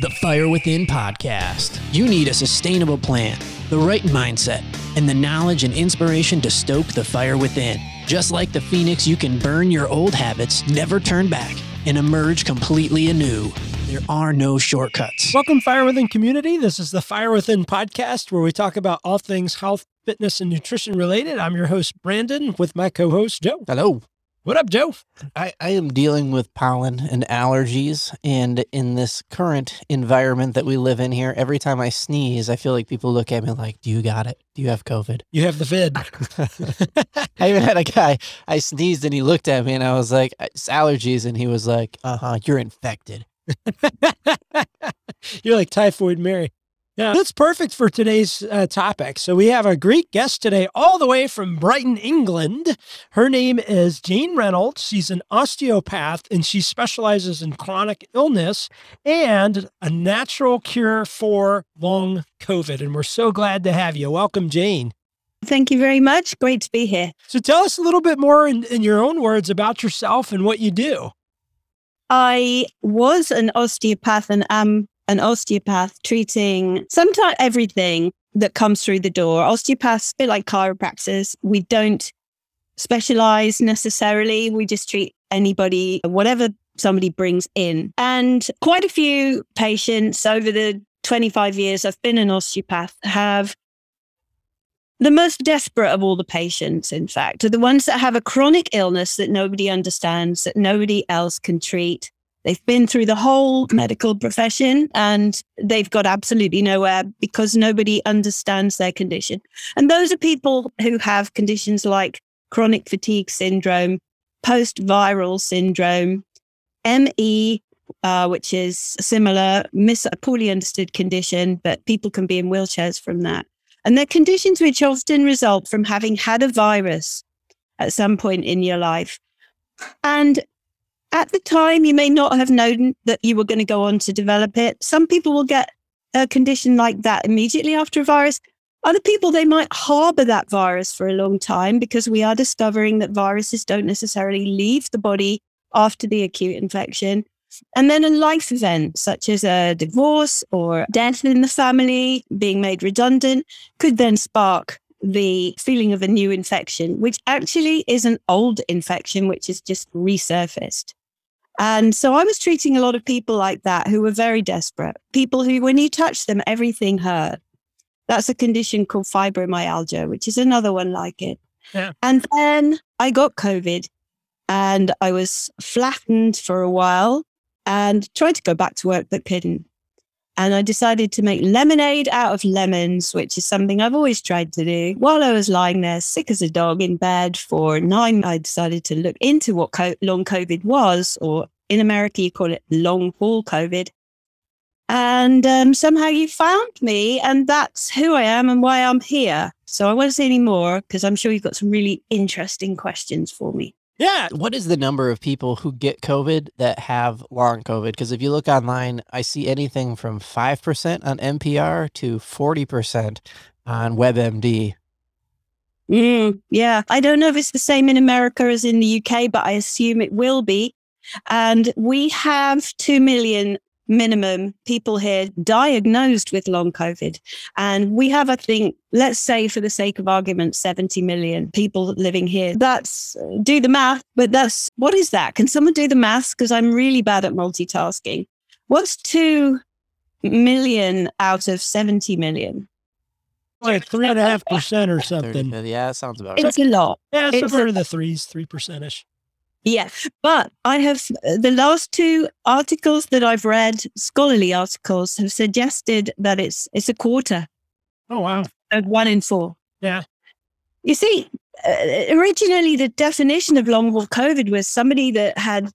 The Fire Within podcast. You need a sustainable plan, the right mindset, and the knowledge and inspiration to stoke the fire within. Just like the phoenix, you can burn your old habits, never turn back, and emerge completely anew. There are no shortcuts. Welcome, Fire Within community. This is the Fire Within podcast where we talk about all things health, fitness, and nutrition related. I'm your host, Brandon, with my co host, Joe. Hello. What up, Joe? I, I am dealing with pollen and allergies. And in this current environment that we live in here, every time I sneeze, I feel like people look at me like, Do you got it? Do you have COVID? You have the vid. I even had a guy, I sneezed and he looked at me and I was like, It's allergies. And he was like, Uh huh, you're infected. You're like typhoid Mary. Yeah, that's perfect for today's uh, topic. So we have a great guest today, all the way from Brighton, England. Her name is Jane Reynolds. She's an osteopath and she specializes in chronic illness and a natural cure for long COVID. And we're so glad to have you. Welcome, Jane. Thank you very much. Great to be here. So tell us a little bit more in, in your own words about yourself and what you do. I was an osteopath and am an osteopath treating sometimes everything that comes through the door. Osteopaths, bit like chiropractors, we don't specialize necessarily. We just treat anybody, whatever somebody brings in. And quite a few patients over the 25 years I've been an osteopath have the most desperate of all the patients, in fact, are the ones that have a chronic illness that nobody understands, that nobody else can treat. They've been through the whole medical profession and they've got absolutely nowhere because nobody understands their condition. And those are people who have conditions like chronic fatigue syndrome, post viral syndrome, ME, uh, which is a similar, mis- a poorly understood condition, but people can be in wheelchairs from that. And they're conditions which often result from having had a virus at some point in your life. And at the time, you may not have known that you were going to go on to develop it. Some people will get a condition like that immediately after a virus. Other people, they might harbor that virus for a long time because we are discovering that viruses don't necessarily leave the body after the acute infection. And then a life event, such as a divorce or death in the family, being made redundant, could then spark the feeling of a new infection, which actually is an old infection, which is just resurfaced. And so I was treating a lot of people like that who were very desperate. People who, when you touch them, everything hurt. That's a condition called fibromyalgia, which is another one like it. Yeah. And then I got COVID and I was flattened for a while and tried to go back to work, but couldn't. And I decided to make lemonade out of lemons, which is something I've always tried to do. While I was lying there sick as a dog in bed for nine, I decided to look into what co- long COVID was, or in America, you call it long haul COVID. And um, somehow you found me, and that's who I am and why I'm here. So I won't say any more because I'm sure you've got some really interesting questions for me. Yeah. What is the number of people who get COVID that have long COVID? Because if you look online, I see anything from 5% on NPR to 40% on WebMD. Mm, yeah. I don't know if it's the same in America as in the UK, but I assume it will be. And we have 2 million minimum people here diagnosed with long COVID. And we have, I think, let's say for the sake of argument, 70 million people living here. That's uh, do the math, but that's what is that? Can someone do the math? Because I'm really bad at multitasking. What's 2 million out of 70 million? Like three and a half percent or 30, something. yeah, that sounds about right. It's a lot. Yeah, It's somewhere a- in the threes, three percent Yeah, but I have the last two articles that I've read, scholarly articles, have suggested that it's it's a quarter, Oh wow. of one in four. Yeah. You see, uh, originally the definition of long haul COVID was somebody that had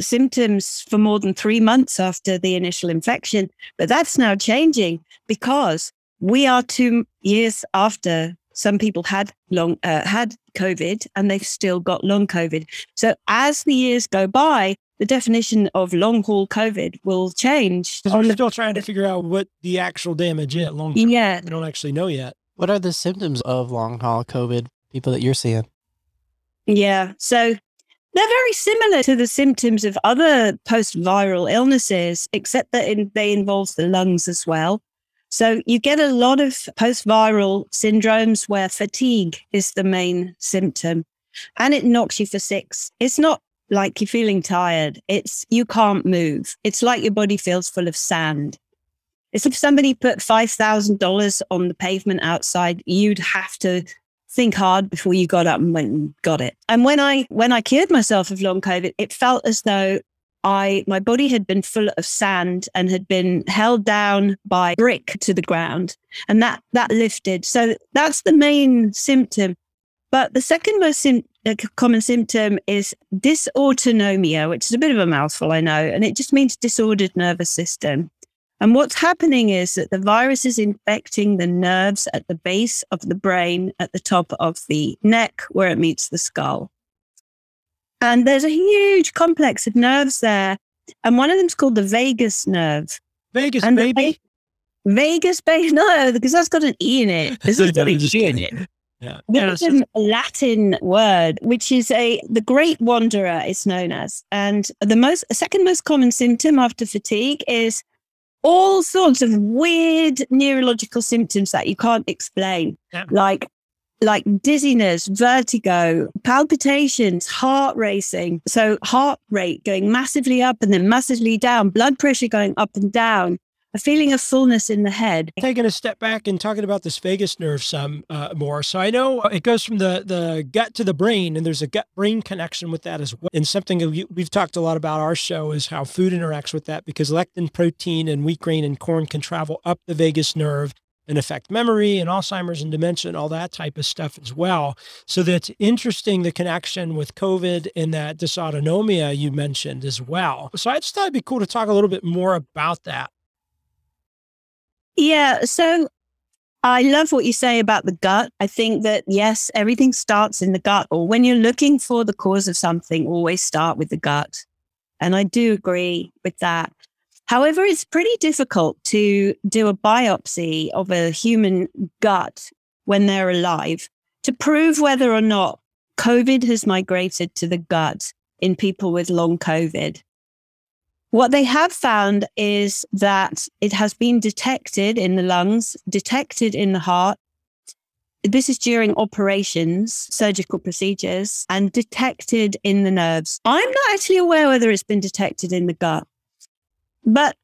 symptoms for more than three months after the initial infection, but that's now changing because we are two years after some people had long uh, had COVID and they've still got long COVID. So as the years go by, the definition of long haul COVID will change. Because we're still trying to figure out what the actual damage is. Long Yeah, we don't actually know yet. What are the symptoms of long haul COVID, people that you're seeing? yeah. So they're very similar to the symptoms of other post-viral illnesses, except that in, they involve the lungs as well. So you get a lot of post-viral syndromes where fatigue is the main symptom, and it knocks you for six. It's not like you're feeling tired. It's you can't move. It's like your body feels full of sand. It's if somebody put five thousand dollars on the pavement outside, you'd have to think hard before you got up and went and got it. And when I when I cured myself of long COVID, it felt as though I my body had been full of sand and had been held down by brick to the ground, and that that lifted. So that's the main symptom. But the second most sim- uh, common symptom is dysautonomia, which is a bit of a mouthful, I know, and it just means disordered nervous system. And what's happening is that the virus is infecting the nerves at the base of the brain, at the top of the neck, where it meets the skull. And there's a huge complex of nerves there. And one of them is called the vagus nerve. Vegas, And the baby. va- Vagus base, no, because that's got an E in it. This has got an E in it. Yeah. This is a Latin word, which is a the great wanderer, it's known as. And the most second most common symptom after fatigue is all sorts of weird neurological symptoms that you can't explain. Yeah. Like like dizziness, vertigo, palpitations, heart racing. So heart rate going massively up and then massively down, blood pressure going up and down, a feeling of fullness in the head. taking a step back and talking about this vagus nerve some uh, more. So I know it goes from the the gut to the brain, and there's a gut brain connection with that as well. And something we've talked a lot about our show is how food interacts with that because lectin, protein, and wheat grain and corn can travel up the vagus nerve and affect memory and Alzheimer's and dementia and all that type of stuff as well. So that's interesting the connection with COVID and that dysautonomia you mentioned as well. So I just thought it'd be cool to talk a little bit more about that. Yeah. So I love what you say about the gut. I think that, yes, everything starts in the gut, or when you're looking for the cause of something, always start with the gut. And I do agree with that. However, it's pretty difficult to do a biopsy of a human gut when they're alive to prove whether or not COVID has migrated to the gut in people with long COVID. What they have found is that it has been detected in the lungs, detected in the heart. This is during operations, surgical procedures, and detected in the nerves. I'm not actually aware whether it's been detected in the gut, but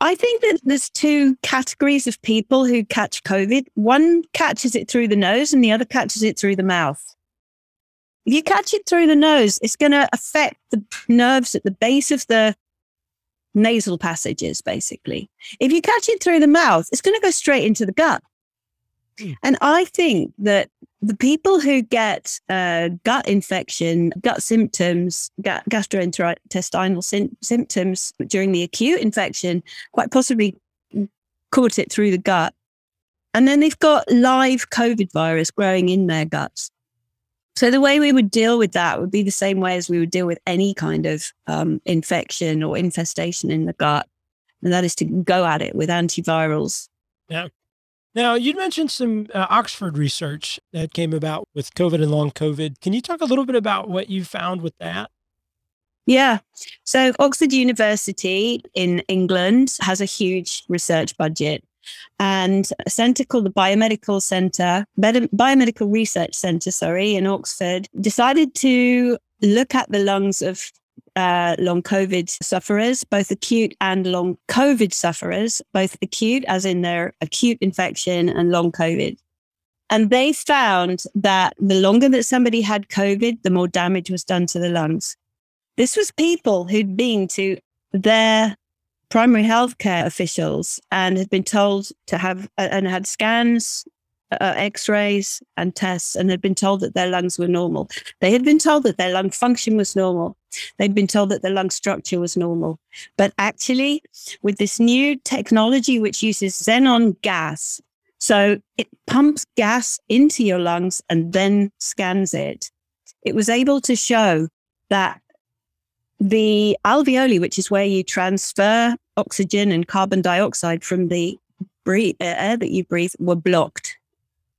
I think that there's two categories of people who catch COVID. One catches it through the nose, and the other catches it through the mouth. If you catch it through the nose, it's going to affect the nerves at the base of the nasal passages, basically. If you catch it through the mouth, it's going to go straight into the gut. Hmm. And I think that the people who get uh, gut infection, gut symptoms, gastrointestinal sym- symptoms during the acute infection, quite possibly caught it through the gut. And then they've got live COVID virus growing in their guts. So the way we would deal with that would be the same way as we would deal with any kind of um, infection or infestation in the gut, and that is to go at it with antivirals. Now, you mentioned some uh, Oxford research that came about with COVID and long COVID. Can you talk a little bit about what you found with that? Yeah. So Oxford University in England has a huge research budget. And a centre called the Biomedical Centre, Biomedical Research Centre, sorry, in Oxford, decided to look at the lungs of uh, long COVID sufferers, both acute and long COVID sufferers, both acute, as in their acute infection, and long COVID. And they found that the longer that somebody had COVID, the more damage was done to the lungs. This was people who'd been to their primary healthcare officials and had been told to have uh, and had scans, uh, x-rays and tests and had been told that their lungs were normal. They had been told that their lung function was normal. They'd been told that the lung structure was normal. But actually, with this new technology which uses xenon gas, so it pumps gas into your lungs and then scans it, it was able to show that the alveoli, which is where you transfer oxygen and carbon dioxide from the breathe, uh, air that you breathe, were blocked.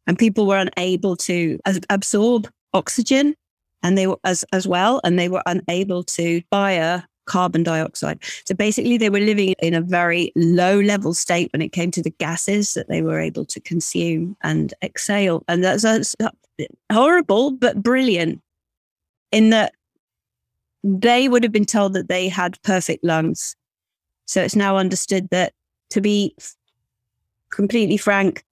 And people were unable to as- absorb oxygen and they were as as well, and they were unable to fire carbon dioxide. So basically, they were living in a very low level state when it came to the gases that they were able to consume and exhale. And that's, that's horrible, but brilliant in that they would have been told that they had perfect lungs. So it's now understood that to be completely frank,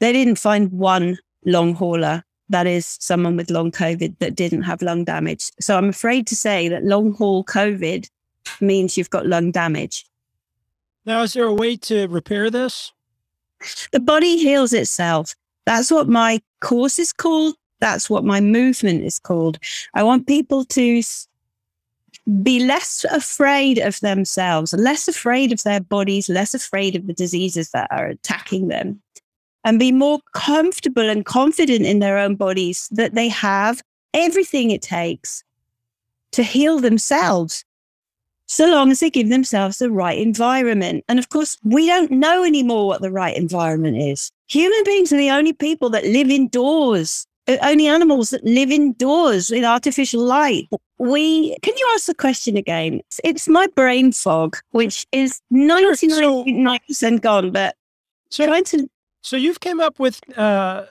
they didn't find one long hauler that is someone with long COVID that didn't have lung damage. So I'm afraid to say that long haul COVID means you've got lung damage. Now, is there a way to repair this? The body heals itself. That's what my course is called. That's what my movement is called. I want people to be less afraid of themselves, less afraid of their bodies, less afraid of the diseases that are attacking them and be more comfortable and confident in their own bodies that they have everything it takes to heal themselves, so long as they give themselves the right environment. And of course, we don't know anymore what the right environment is. Human beings are the only people that live indoors. Uh, only animals that live indoors with artificial light. We can you ask the question again? It's, it's my brain fog, which is ninety nine percent gone, but so, trying to so you've came up with uh,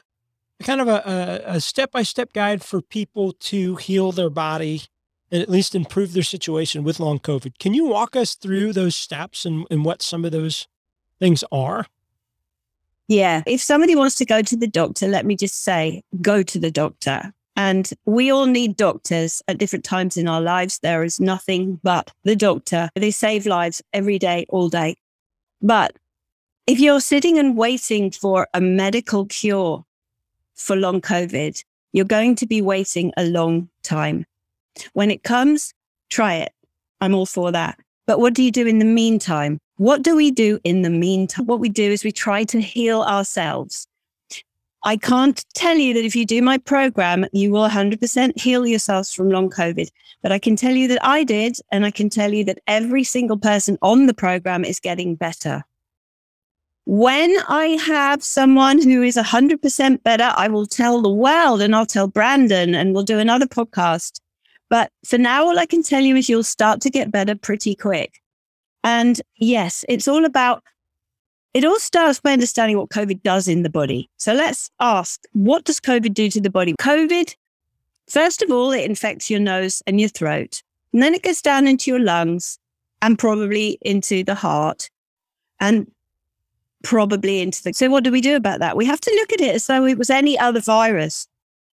kind of a step by step guide for people to heal their body and at least improve their situation with long COVID. Can you walk us through those steps and, and what some of those things are? Yeah. If somebody wants to go to the doctor, let me just say, go to the doctor. And we all need doctors at different times in our lives. There is nothing but the doctor. They save lives every day, all day. But if you're sitting and waiting for a medical cure for long COVID, you're going to be waiting a long time. When it comes, try it. I'm all for that. But what do you do in the meantime? What do we do in the meantime? What we do is we try to heal ourselves. I can't tell you that if you do my program, you will 100% heal yourselves from long COVID. But I can tell you that I did. And I can tell you that every single person on the program is getting better. When I have someone who is 100% better, I will tell the world and I'll tell Brandon and we'll do another podcast. But for now, all I can tell you is you'll start to get better pretty quick. And yes, it's all about, it all starts by understanding what COVID does in the body. So let's ask, what does COVID do to the body? COVID, first of all, it infects your nose and your throat. And then it goes down into your lungs and probably into the heart. And probably into the. So, what do we do about that? We have to look at it as though it was any other virus.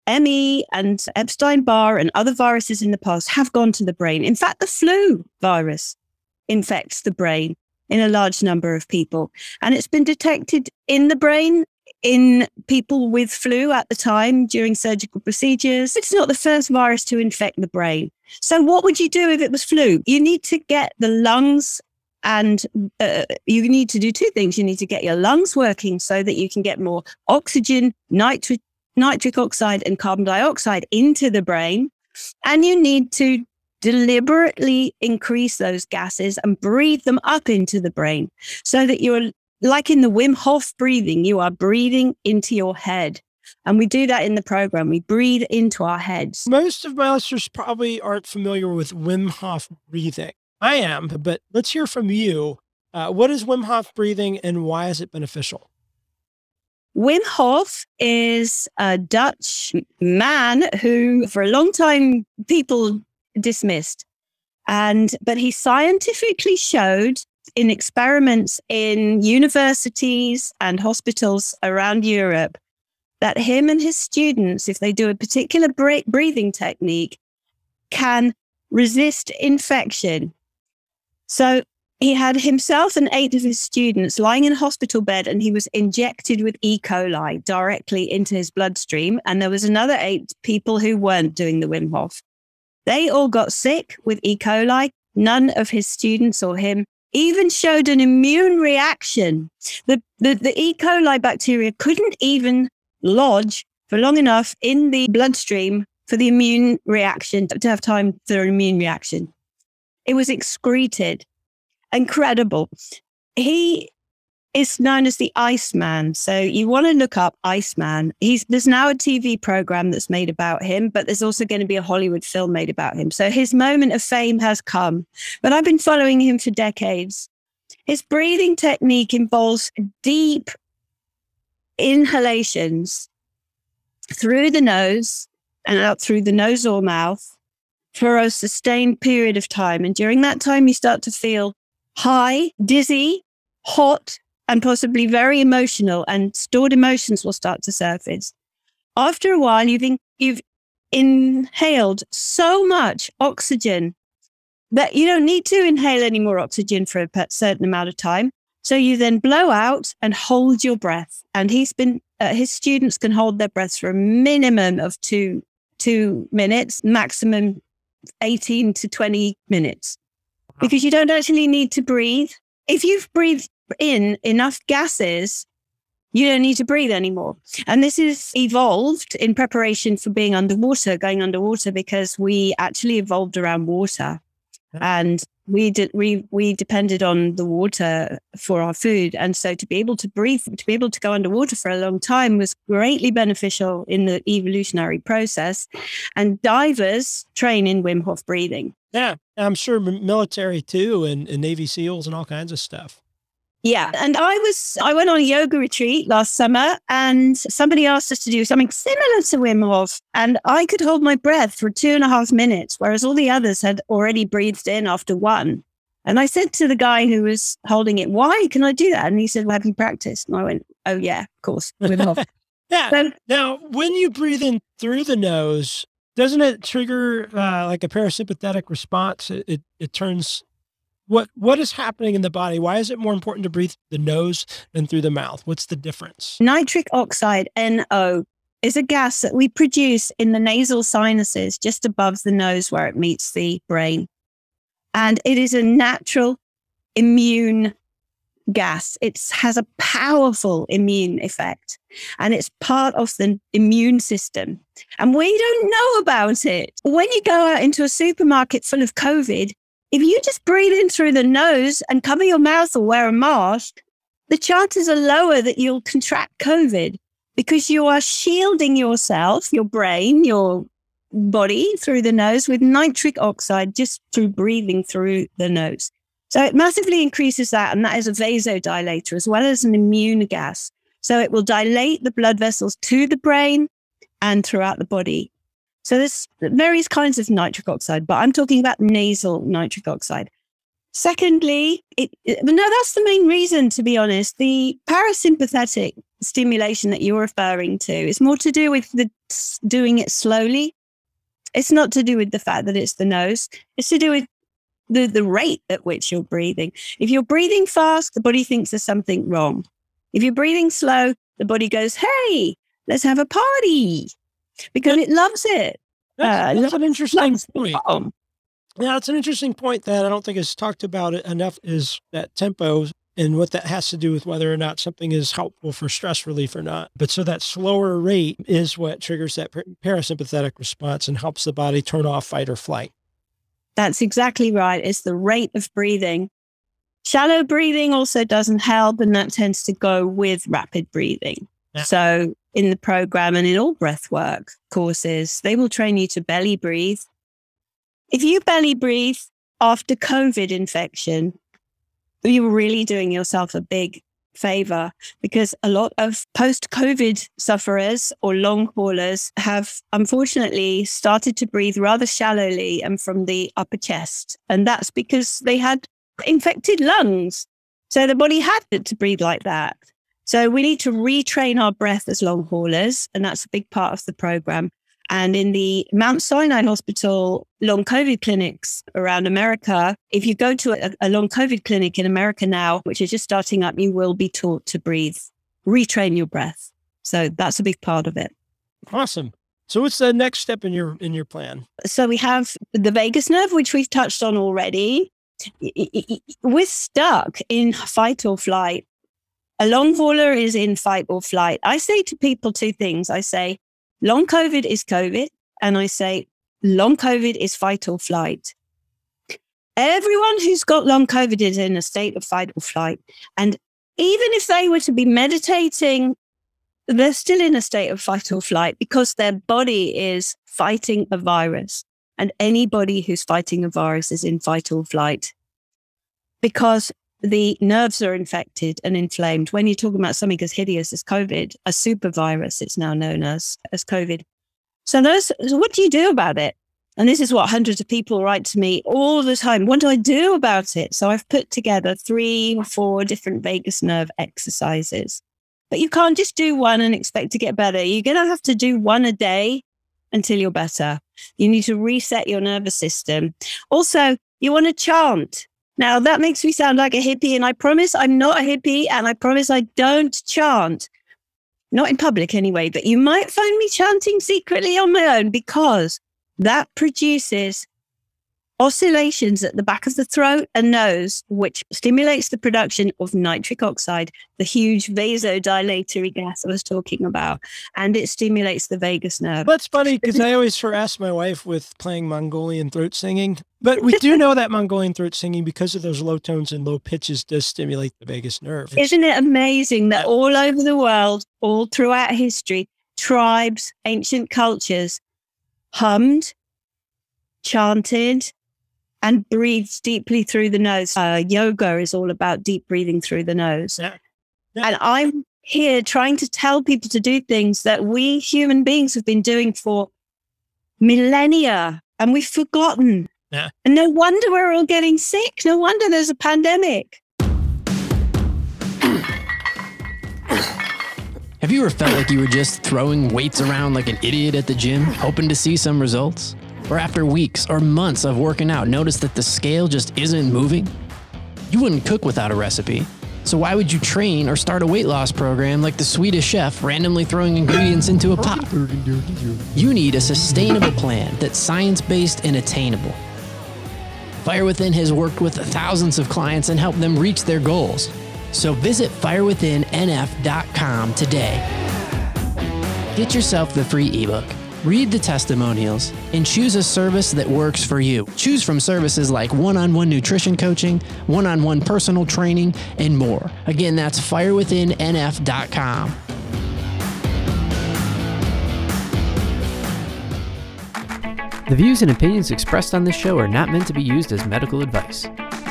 ME and Epstein Barr and other viruses in the past have gone to the brain. In fact, the flu virus infects the brain in a large number of people. And it's been detected in the brain in people with flu at the time during surgical procedures. It's not the first virus to infect the brain. So, what would you do if it was flu? You need to get the lungs and uh, you need to do two things. You need to get your lungs working so that you can get more oxygen, nitric, nitric oxide, and carbon dioxide into the brain. And you need to deliberately increase those gases and breathe them up into the brain so that you're like in the Wim Hof breathing, you are breathing into your head. And we do that in the program. We breathe into our heads. Most of my listeners probably aren't familiar with Wim Hof breathing. I am, but let's hear from you. Uh, what is Wim Hof breathing and why is it beneficial? Wim Hof is a Dutch man who, for a long time, people dismissed. And, but he scientifically showed in experiments in universities and hospitals around Europe that him and his students, if they do a particular breathing technique, can resist infection so he had himself and eight of his students lying in a hospital bed and he was injected with E. coli directly into his bloodstream. And there was another eight people who weren't doing the Wim Hof. They all got sick with E. coli. None of his students or him even showed an immune reaction. The, the, the E. coli bacteria couldn't even lodge for long enough in the bloodstream for the immune reaction to have time for an immune reaction. It was excreted. Incredible. He is known as the Iceman. So you want to look up Iceman. He's there's now a TV program that's made about him, but there's also going to be a Hollywood film made about him. So his moment of fame has come. But I've been following him for decades. His breathing technique involves deep inhalations through the nose and out through the nose or mouth for a sustained period of time. And during that time, you start to feel high, dizzy, hot, and possibly very emotional, and stored emotions will start to surface. After a while, you think you've inhaled so much oxygen that you don't need to inhale any more oxygen for a certain amount of time. So you then blow out and hold your breath. And he's been, uh, his students can hold their breaths for a minimum of two, two minutes, maximum 18 to 20 minutes because you don't actually need to breathe. If you've breathed in enough gases, you don't need to breathe anymore. And this is evolved in preparation for being underwater, going underwater, because we actually evolved around water. And we did we we depended on the water for our food. And so to be able to breathe to be able to go underwater for a long time was greatly beneficial in the evolutionary process. And divers train in wim hof breathing. Yeah i'm sure military too and, and navy seals and all kinds of stuff yeah. And I was, I went on a yoga retreat last summer and somebody asked us to do something similar to Wim Hof. And I could hold my breath for two and a half minutes, whereas all the others had already breathed in after one. And I said to the guy who was holding it, why can I do that? And he said, well, have you practiced? And I went, oh, yeah, of course, Wim Hof. yeah. So, now, when you breathe in through the nose, doesn't it trigger uh, like a parasympathetic response? It, it, it turns what what is happening in the body? Why is it more important to breathe the nose than through the mouth? What's the difference? Nitric oxide, NO, is a gas that we produce in the nasal sinuses just above the nose where it meets the brain. And it is a natural immune gas. It has a powerful immune effect and it's part of the immune system. And we don't know about it. When you go out into a supermarket full of COVID, if you just breathe in through the nose and cover your mouth or wear a mask, the chances are lower that you'll contract COVID because you are shielding yourself, your brain, your body through the nose with nitric oxide just through breathing through the nose. So it massively increases that. And that is a vasodilator as well as an immune gas. So it will dilate the blood vessels to the brain and throughout the body. So there's various kinds of nitric oxide, but I'm talking about nasal nitric oxide. Secondly, it, no, that's the main reason, to be honest. The parasympathetic stimulation that you're referring to is more to do with the doing it slowly. It's not to do with the fact that it's the nose. It's to do with the, the rate at which you're breathing. If you're breathing fast, the body thinks there's something wrong. If you're breathing slow, the body goes, Hey, let's have a party because it loves it. That's, uh, that's an interesting point. Yeah, it's an interesting point that I don't think is talked about enough is that tempo and what that has to do with whether or not something is helpful for stress relief or not. But so that slower rate is what triggers that parasympathetic response and helps the body turn off fight or flight. That's exactly right. It's the rate of breathing. Shallow breathing also doesn't help, and that tends to go with rapid breathing. So in the program and in all breath work courses, they will train you to belly breathe. If you belly breathe after COVID infection, you're really doing yourself a big favor because a lot of post COVID sufferers or long haulers have unfortunately started to breathe rather shallowly and from the upper chest. And that's because they had infected lungs. So the body had to breathe like that. So we need to retrain our breath as long haulers, and that's a big part of the program. And in the Mount Sinai Hospital long COVID clinics around America, if you go to a, a, long COVID clinic in America now, which is just starting up, you will be taught to breathe, retrain your breath. So that's a big part of it. Awesome. So what's the next step in your in your plan? So we have the vagus nerve, which we've touched on already. We're stuck in fight or flight a long hauler is in fight or flight. I say to people two things. I say, long COVID is COVID. And I say, long COVID is fight or flight. Everyone who's got long COVID is in a state of fight or flight. And even if they were to be meditating, they're still in a state of fight or flight because their body is fighting a virus. And anybody who's fighting a virus is in fight or flight because the nerves are infected and inflamed. When you're talking about something as hideous as COVID, a super virus, it's now known as, as COVID. So those, so what do you do about it? And this is what hundreds of people write to me all the time. What do I do about it? So I've put together three or four different vagus nerve exercises. But you can't just do one and expect to get better. You're going to have to do one a day until you're better. You need to reset your nervous system. Also, you want to chant. Now, that makes me sound like a hippie, and I promise I'm not a hippie, and I promise I don't chant. Not in public anyway, but you might find me chanting secretly on my own because that produces oscillations at the back of the throat and nose, which stimulates the production of nitric oxide, the huge vasodilatory gas I was talking about, and it stimulates the vagus nerve. That's funny because I always harass my wife with playing Mongolian throat singing. But we do know that Mongolian throat singing, because of those low tones and low pitches, does stimulate the vagus nerve. Isn't it amazing that all over the world, all throughout history, tribes, ancient cultures hummed, chanted, and breathes deeply through the nose. Uh, yoga is all about deep breathing through the nose. Yeah. Yeah. And I'm here trying to tell people to do things that we human beings have been doing for millennia and we've forgotten. Yeah. And no wonder we're all getting sick. No wonder there's a pandemic. Have you ever felt like you were just throwing weights around like an idiot at the gym, hoping to see some results? Or after weeks or months of working out, notice that the scale just isn't moving? You wouldn't cook without a recipe. So why would you train or start a weight loss program like the Swedish chef randomly throwing ingredients into a pot? You need a sustainable plan that's science-based and attainable. Fire Within has worked with thousands of clients and helped them reach their goals. So visit firewithinnf.com today. Get yourself the free ebook, read the testimonials, and choose a service that works for you. Choose from services like one on one nutrition coaching, one on one personal training, and more. Again, that's firewithinnf.com. The views and opinions expressed on this show are not meant to be used as medical advice.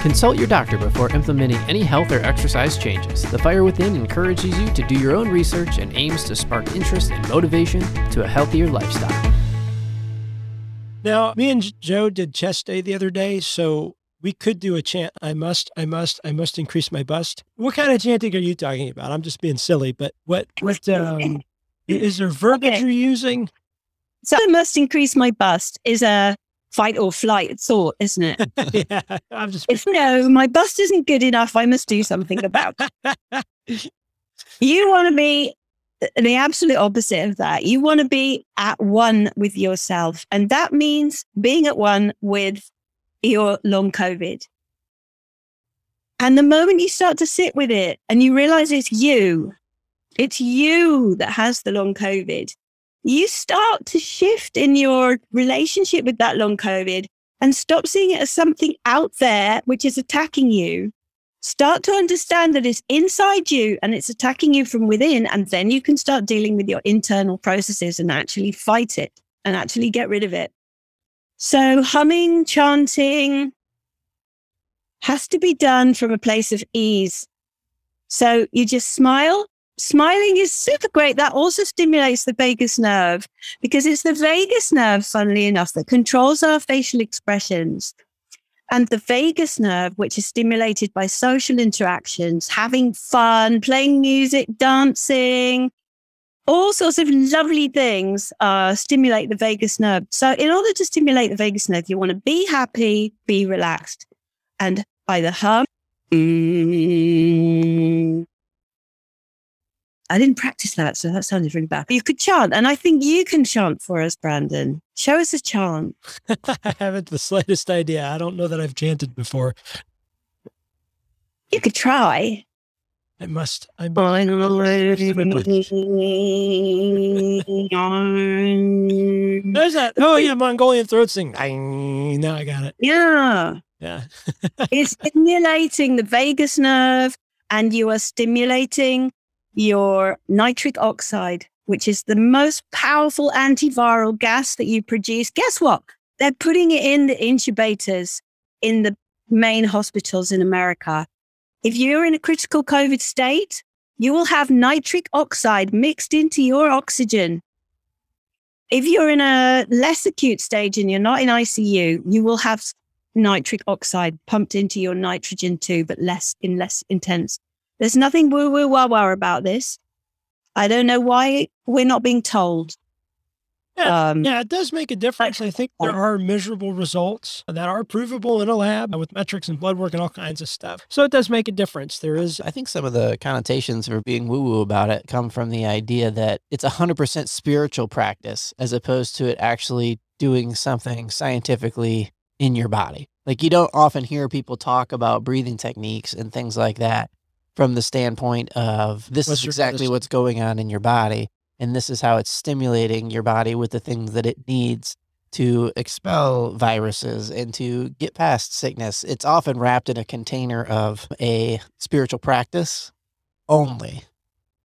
Consult your doctor before implementing any health or exercise changes. The Fire Within encourages you to do your own research and aims to spark interest and motivation to a healthier lifestyle. Now, me and Joe did chest day the other day, so we could do a chant. I must, I must, I must increase my bust. What kind of chanting are you talking about? I'm just being silly, but what, what, um, is there verbiage Okay. you're using? So I must increase my bust is a fight or flight thought, isn't it? yeah, I'm just, if no, my bust isn't good enough, I must do something about it. You want to be uh, the absolute opposite of that. You want to be at one with yourself. And that means being at one with your long COVID. And the moment you start to sit with it and you realize it's you, it's you that has the long COVID, you start to shift in your relationship with that long COVID and stop seeing it as something out there which is attacking you. Start to understand that it's inside you and it's attacking you from within. And then you can start dealing with your internal processes and actually fight it and actually get rid of it. So, humming, chanting has to be done from a place of ease. So, you just smile. Smiling is super great. That also stimulates the vagus nerve because it's the vagus nerve, funnily enough, that controls our facial expressions. And the vagus nerve, which is stimulated by social interactions, having fun, playing music, dancing, all sorts of lovely things uh, stimulate the vagus nerve. So, in order to stimulate the vagus nerve, you want to be happy, be relaxed, and either hum. Mm. I didn't practice that, so that sounded really bad. But you could chant, and I think you can chant for us, Brandon. Show us a chant. I haven't the slightest idea. I don't know that I've chanted before. You could try. I must, I must. There's that. Oh, yeah, Mongolian throat sing. I, now I got it. Yeah. Yeah. it's stimulating the vagus nerve and you are stimulating your nitric oxide, which is the most powerful antiviral gas that you produce. Guess what? They're putting it in the incubators in the main hospitals in America. If you're in a critical COVID state, you will have nitric oxide mixed into your oxygen. If you're in a less acute stage and you're not in ICU, you will have nitric oxide pumped into your nitrogen too, but less in less intense. There's nothing woo woo wah wah about this. I don't know why we're not being told. Yeah, um, yeah, it does make a difference. I think there are measurable results that are provable in a lab with metrics and blood work and all kinds of stuff. So it does make a difference. There is. I think some of the connotations for being woo woo about it come from the idea that it's a 100% spiritual practice as opposed to it actually doing something scientifically in your body. Like you don't often hear people talk about breathing techniques and things like that from the standpoint of this what's is exactly what's going on in your body and this is how it's stimulating your body with the things that it needs to expel viruses and to get past sickness. It's often wrapped in a container of a spiritual practice only.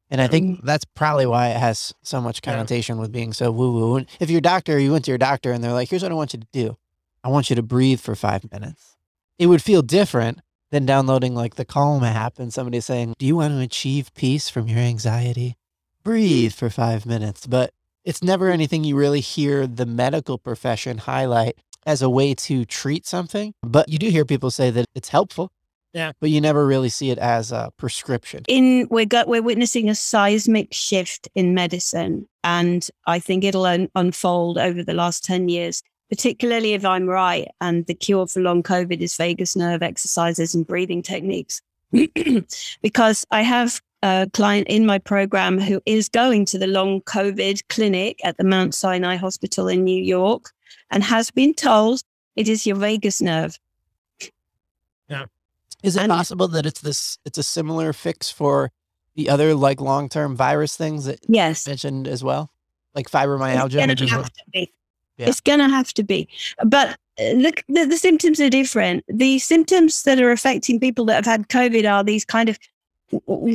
And I think that's probably why it has so much connotation with being so woo woo. If you're doctor, you went to your doctor and they're like, here's what I want you to do I want you to breathe for five minutes. It would feel different than downloading like the Calm app and somebody saying, Do you want to achieve peace from your anxiety? Breathe for five minutes. But it's never anything you really hear the medical profession highlight as a way to treat something. But you do hear people say that it's helpful. Yeah. But you never really see it as a prescription. In we're got, we're witnessing a seismic shift in medicine, and I think it'll un- unfold over the last ten years particularly if I'm right and the cure for long COVID is vagus nerve exercises and breathing techniques. because I have a client in my program who is going to the long COVID clinic at the Mount Sinai Hospital in New York and has been told it is your vagus nerve. Yeah. Is it and, possible that it's this it's a similar fix for the other like long term virus things that yes mentioned as well? Like fibromyalgia? Yeah. It's going to have to be. But uh, look, the, the symptoms are different. The symptoms that are affecting people that have had COVID are these kind of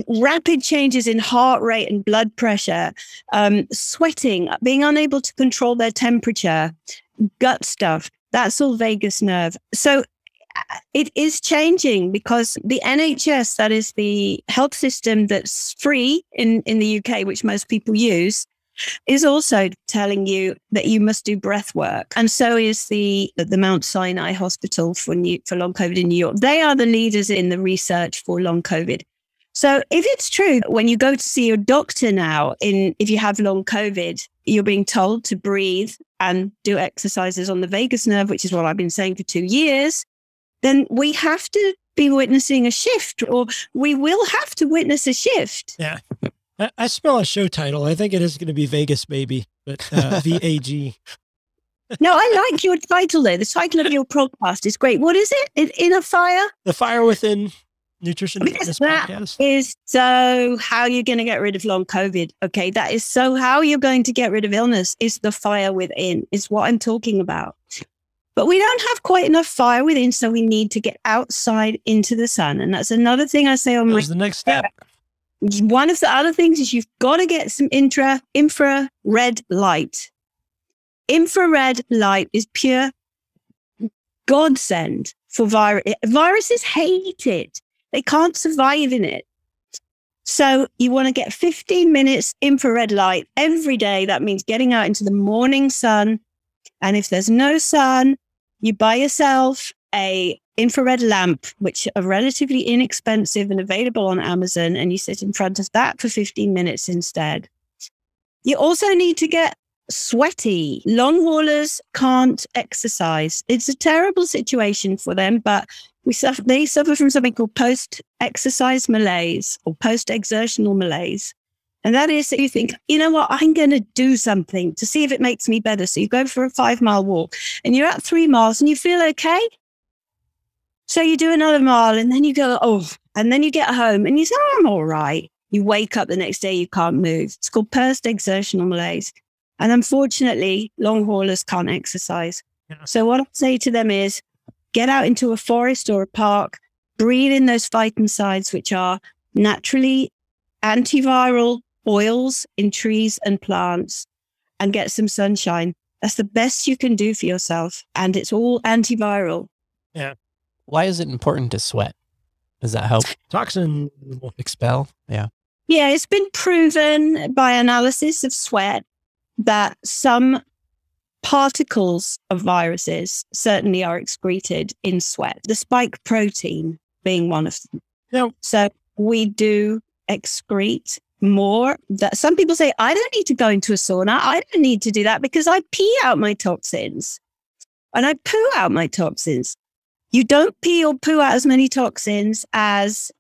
rapid changes in heart rate and blood pressure, um, sweating, being unable to control their temperature, gut stuff. That's all vagus nerve. So uh, it is changing because the NHS, that is the health system that's free in, in the UK, which most people use, is also telling you that you must do breath work. And so is the, the Mount Sinai Hospital for, new, for long COVID in New York. They are the leaders in the research for long COVID. So if it's true, when you go to see your doctor now, in if you have long COVID, you're being told to breathe and do exercises on the vagus nerve, which is what I've been saying for two years, then we have to be witnessing a shift, or we will have to witness a shift. Yeah. I, I smell a show title. I think it is going to be Vegas Baby, but uh, V A G. No, I like your title there. The title of your podcast is great. What is it? In, a Fire? The Fire Within Nutrition because that podcast. is so how you're going to get rid of long COVID. Okay, that is so how you're going to get rid of illness is the fire within. Is what I'm talking about. But we don't have quite enough fire within, so we need to get outside into the sun, and that's another thing I say on that my. the next step. One of the other things is you've got to get some intra infrared light. Infrared light is pure godsend for virus. Viruses hate it. They can't survive in it. So you want to get 15 minutes infrared light every day. That means getting out into the morning sun. And if there's no sun, you buy yourself a infrared lamp, which are relatively inexpensive and available on Amazon, and you sit in front of that for 15 minutes instead. You also need to get sweaty. Long haulers can't exercise. It's a terrible situation for them, but we suffer, they suffer from something called post exercise malaise or post exertional malaise. And that is that you think, you know what, I'm going to do something to see if it makes me better. So you go for a five mile walk and you're at three miles and you feel okay. So you do another mile and then you go, oh, and then you get home and you say, oh, I'm all right. You wake up the next day, you can't move. It's called post exertional malaise. And unfortunately, long haulers can't exercise. Yeah. So what I say to them is get out into a forest or a park, breathe in those phytoncides, which are naturally antiviral oils in trees and plants and get some sunshine. That's the best you can do for yourself. And it's all antiviral. Why is it important to sweat? Does that help Toxin. expel? Yeah. Yeah, it's been proven by analysis of sweat that some particles of viruses certainly are excreted in sweat, the spike protein being one of them. Now- so we do excrete more that some people say, I don't need to go into a sauna. I don't need to do that because I pee out my toxins and I poo out my toxins. You don't pee or poo out as many toxins as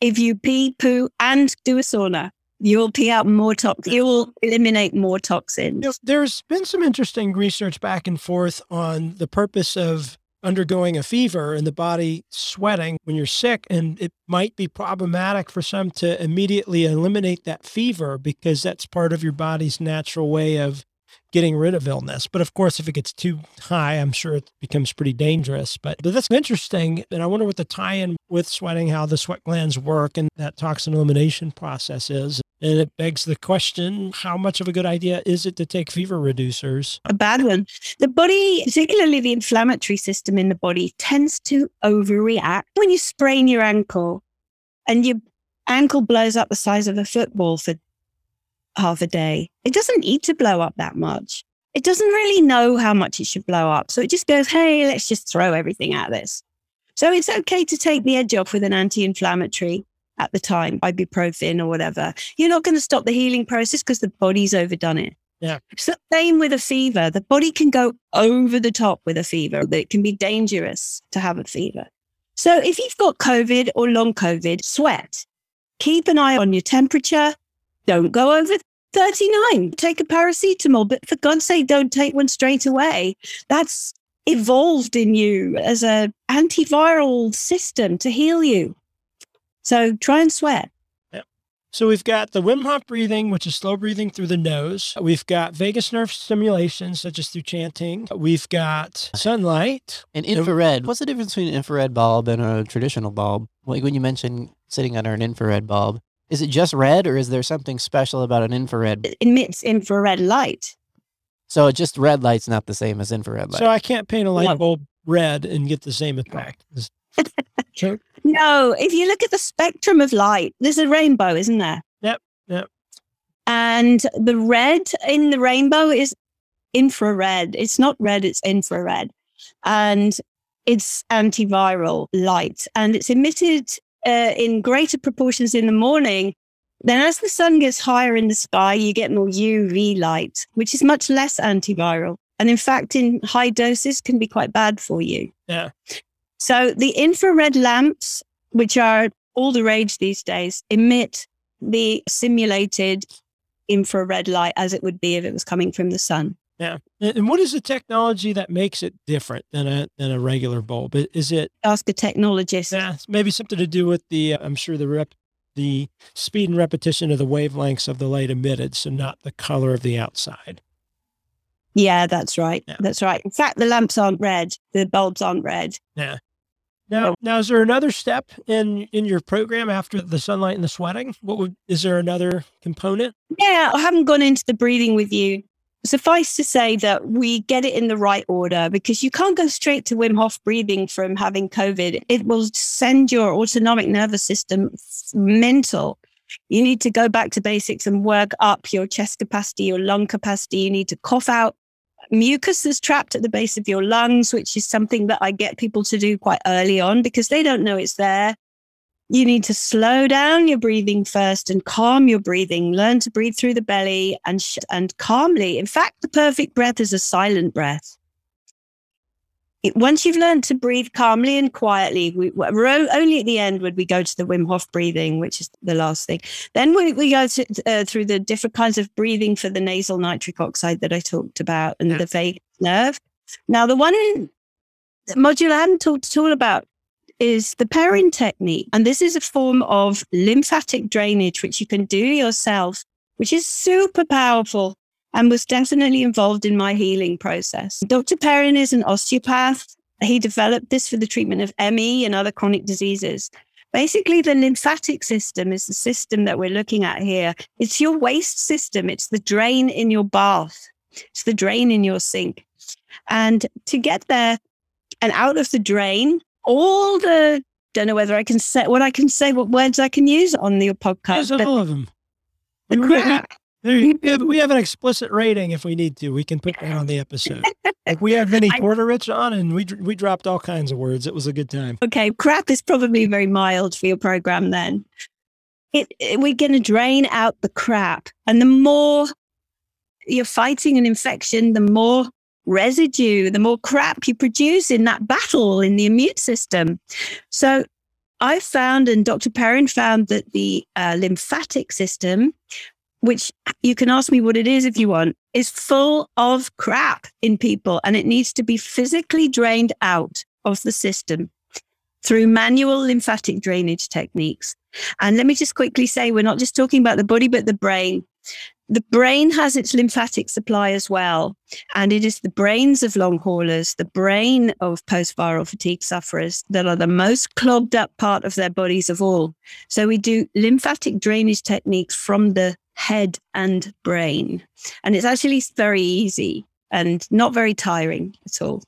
if you pee, poo, and do a sauna. You'll pee out more toxins. You will eliminate more toxins. You know, there's been some interesting research back and forth on the purpose of undergoing a fever and the body sweating when you're sick. And it might be problematic for some to immediately eliminate that fever because that's part of your body's natural way of getting rid of illness. But of course, if it gets too high, I'm sure it becomes pretty dangerous. But, but that's interesting. And I wonder what the tie in with sweating, how the sweat glands work and that toxin elimination process is. And it begs the question how much of a good idea is it to take fever reducers? a bad one. The body, particularly the inflammatory system in the body, tends to overreact. When you sprain your ankle and your ankle blows up the size of a football for half a day, it doesn't need to blow up that much. It doesn't really know how much it should blow up. So it just goes, hey, let's just throw everything at this. So it's okay to take the edge off with an anti inflammatory at the time, ibuprofen or whatever. You're not going to stop the healing process because the body's overdone it. Yeah. So same with a fever. The body can go over the top with a fever. That it can be dangerous to have a fever. So if you've got COVID or long COVID, sweat. Keep an eye on your temperature. Don't go over 39. Take a paracetamol, but for God's sake, don't take one straight away. That's evolved in you as a antiviral system to heal you. So try and sweat. So we've got the Wim Hof breathing, which is slow breathing through the nose. We've got vagus nerve stimulation, such as through chanting. We've got sunlight. And infrared. What's the difference between an infrared bulb and a traditional bulb? Like when you mentioned sitting under an infrared bulb, is it just red or is there something special about an infrared? It emits infrared light. So just red light's not the same as infrared light. So I can't paint a light No. bulb red and get the same effect. Is- so No, if you look at the spectrum of light, there's a rainbow, isn't there? Yep, yep. And the red in the rainbow is infrared. It's not red, it's infrared. And it's antiviral light and it's emitted uh, in greater proportions in the morning. Then, as the sun gets higher in the sky, you get more UV light, which is much less antiviral. And in fact, in high doses, can be quite bad for you. Yeah. So the infrared lamps, which are all the rage these days, emit the simulated infrared light as it would be if it was coming from the sun. Yeah. And what is the technology that makes it different than a than a regular bulb? Is it Ask a technologist. yeah, maybe something to do with the uh, I'm sure the rep the speed and repetition of the wavelengths of the light emitted, so not the color of the outside. Yeah, that's right. Yeah. That's right. In fact, the lamps aren't red. The bulbs aren't red. Yeah. Now, now, is there another step in in your program after the sunlight and the sweating? What would is there another component? Yeah, I haven't gone into the breathing with you. Suffice to say that we get it in the right order because you can't go straight to Wim Hof breathing from having COVID. It will send your autonomic nervous system mental. You need to go back to basics and work up your chest capacity, your lung capacity. You need to cough out mucus that's trapped at the base of your lungs, which is something that I get people to do quite early on because they don't know it's there. You need to slow down your breathing first and calm your breathing. Learn to breathe through the belly and sh- and calmly. In fact, the perfect breath is a silent breath. It- once you've learned to breathe calmly and quietly, we, only at the end would we go to the Wim Hof breathing, which is the last thing. Then we, we go to, uh, through the different kinds of breathing for the nasal nitric oxide that I talked about and Yeah. the vagus nerve. Now, the one in module I hadn't talked at all about is the Perrin technique. And this is a form of lymphatic drainage, which you can do yourself, which is super powerful and was definitely involved in my healing process. Dr. Perrin is an osteopath. He developed this for the treatment of ME and other chronic diseases. Basically, the lymphatic system is the system that we're looking at here. It's your waste system, it's the drain in your bath, it's the drain in your sink. And to get there and out of the drain, all the don't know whether I can say what I can say, what words I can use on your podcast. Use all of them. The crap. There you. We have an explicit rating if we need to. We can put that on the episode. Like we had Vinnie Tortorich on, and we we dropped all kinds of words. It was a good time. Okay, crap is probably very mild for your program then. It, it- we're going to drain out the crap. And the more you're fighting an infection, the more residue, the more crap you produce in that battle in the immune system. So I found, and Dr. Perrin found that the uh, lymphatic system, which you can ask me what it is if you want, is full of crap in people and it needs to be physically drained out of the system through manual lymphatic drainage techniques. And let me just quickly say, we're not just talking about the body, but the brain. The brain has its lymphatic supply as well. And it is the brains of long haulers, the brain of post viral fatigue sufferers that are the most clogged up part of their bodies of all. So we do lymphatic drainage techniques from the head and brain. And it's actually very easy and not very tiring at all.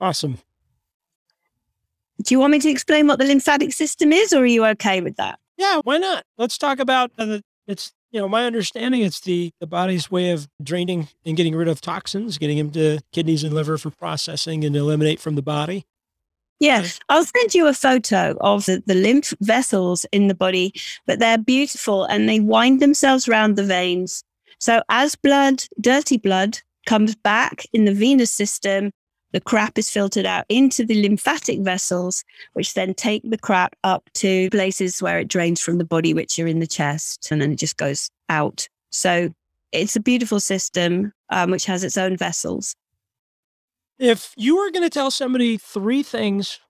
Awesome. Do you want me to explain what the lymphatic system is, or are you okay with that? Yeah, why not? Let's talk about uh, the. It's you know my understanding. It's the the body's way of draining and getting rid of toxins, getting them to kidneys and liver for processing and eliminate from the body. Yes, I'll send you a photo of the, the lymph vessels in the body, but they're beautiful and they wind themselves around the veins. So as blood, dirty blood, comes back in the venous system, the crap is filtered out into the lymphatic vessels, which then take the crap up to places where it drains from the body, which are in the chest, and then it just goes out. So it's a beautiful system um, which has its own vessels. If you were going to tell somebody three things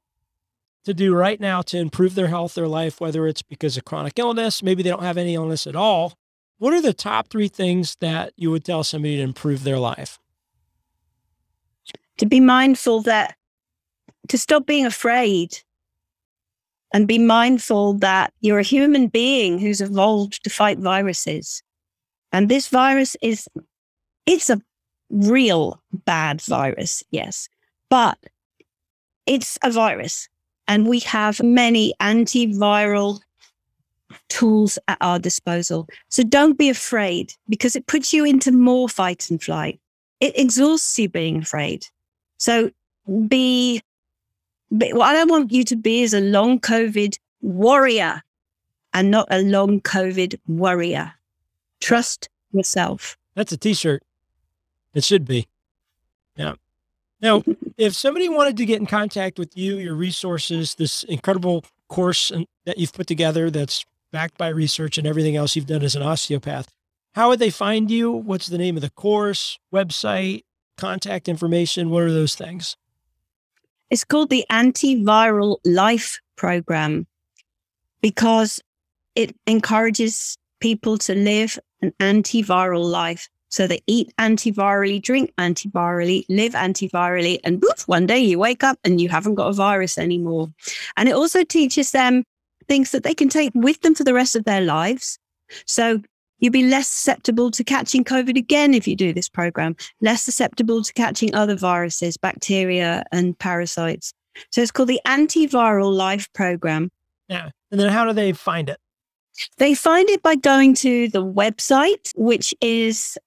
to do right now to improve their health, their life, whether it's because of chronic illness, maybe they don't have any illness at all, what are the top three things that you would tell somebody to improve their life? To be mindful that to stop being afraid and be mindful that you're a human being who's evolved to fight viruses. And this virus is, it's a real bad virus, yes, but it's a virus. And we have many antiviral tools at our disposal. So don't be afraid because it puts you into more fight and flight. It exhausts you being afraid. So be, be what I want you to be is a long COVID warrior and not a long COVID worrier. Trust yourself. That's a t-shirt. It should be. Yeah. Now, if somebody wanted to get in contact with you, your resources, this incredible course that you've put together that's backed by research and everything else you've done as an osteopath, how would they find you? What's the name of the course, website, contact information? What are those things? It's called the Antiviral Life Program because it encourages people to live an antiviral life. So they eat antivirally, drink antivirally, live antivirally, and one day you wake up and you haven't got a virus anymore. And it also teaches them things that they can take with them for the rest of their lives. So you'll be less susceptible to catching COVID again if you do this program, less susceptible to catching other viruses, bacteria, and parasites. So it's called the Antiviral Life Program. Yeah. And then how do they find it? They find it by going to the website, which is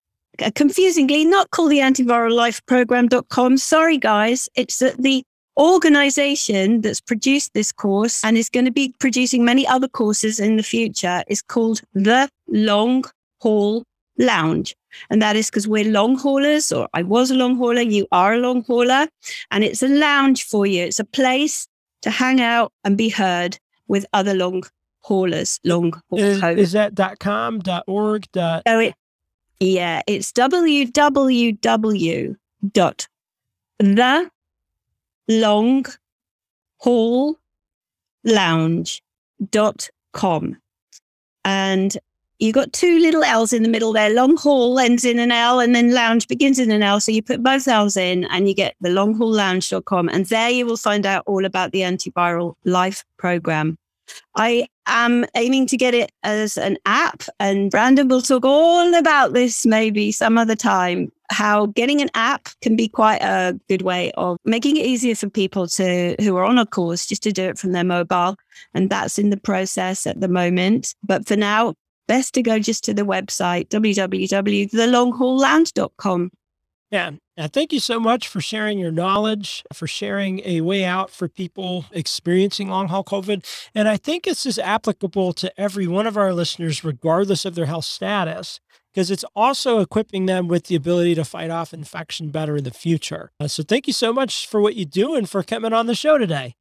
uh, confusingly not called the antivirallifeprogram.com. Sorry, guys. It's at the organization that's produced this course and is going to be producing many other courses in the future is called the Long Haul Lounge. And that is because we're long haulers, or I was a long hauler, you are a long hauler, and it's a lounge for you. It's a place to hang out and be heard with other long haulers, long Is, is that dot .com, dot .org, dot So it, yeah, it's www dot the long dot com. And you got two little L's in the middle there. Long haul ends in an L and then lounge begins in an L. So you put both L's in and you get the longhaullounge.com. And there you will find out all about the antiviral life program. I am aiming to get it as an app, and Brandon will talk all about this maybe some other time. How getting an app can be quite a good way of making it easier for people to who are on a course just to do it from their mobile, and that's in the process at the moment. But for now, best to go just to the website www.thelonghaulland.com. Yeah. Thank you so much for sharing your knowledge, for sharing a way out for people experiencing long haul COVID. And I think this is applicable to every one of our listeners, regardless of their health status, because it's also equipping them with the ability to fight off infection better in the future. Uh, so thank you so much for what you do and for coming on the show today.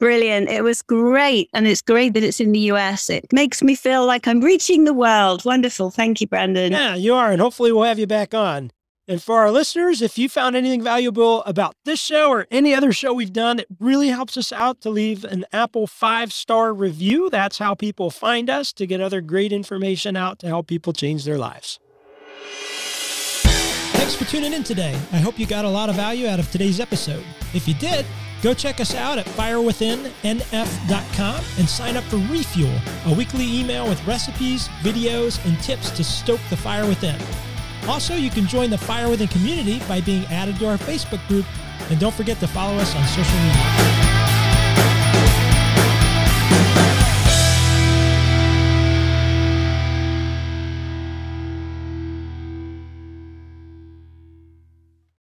Brilliant. It was great. And it's great that it's in the US. It makes me feel like I'm reaching the world. Wonderful. Thank you, Brandon. Yeah, you are. And hopefully we'll have you back on. And for our listeners, if you found anything valuable about this show or any other show we've done, it really helps us out to leave an Apple five star review. That's how people find us to get other great information out to help people change their lives. Thanks for tuning in today. I hope you got a lot of value out of today's episode. If you did, go check us out at firewithinnf.com and sign up for Refuel, a weekly email with recipes, videos, and tips to stoke the fire within. Also, you can join the Fire Within community by being added to our Facebook group. And don't forget to follow us on social media.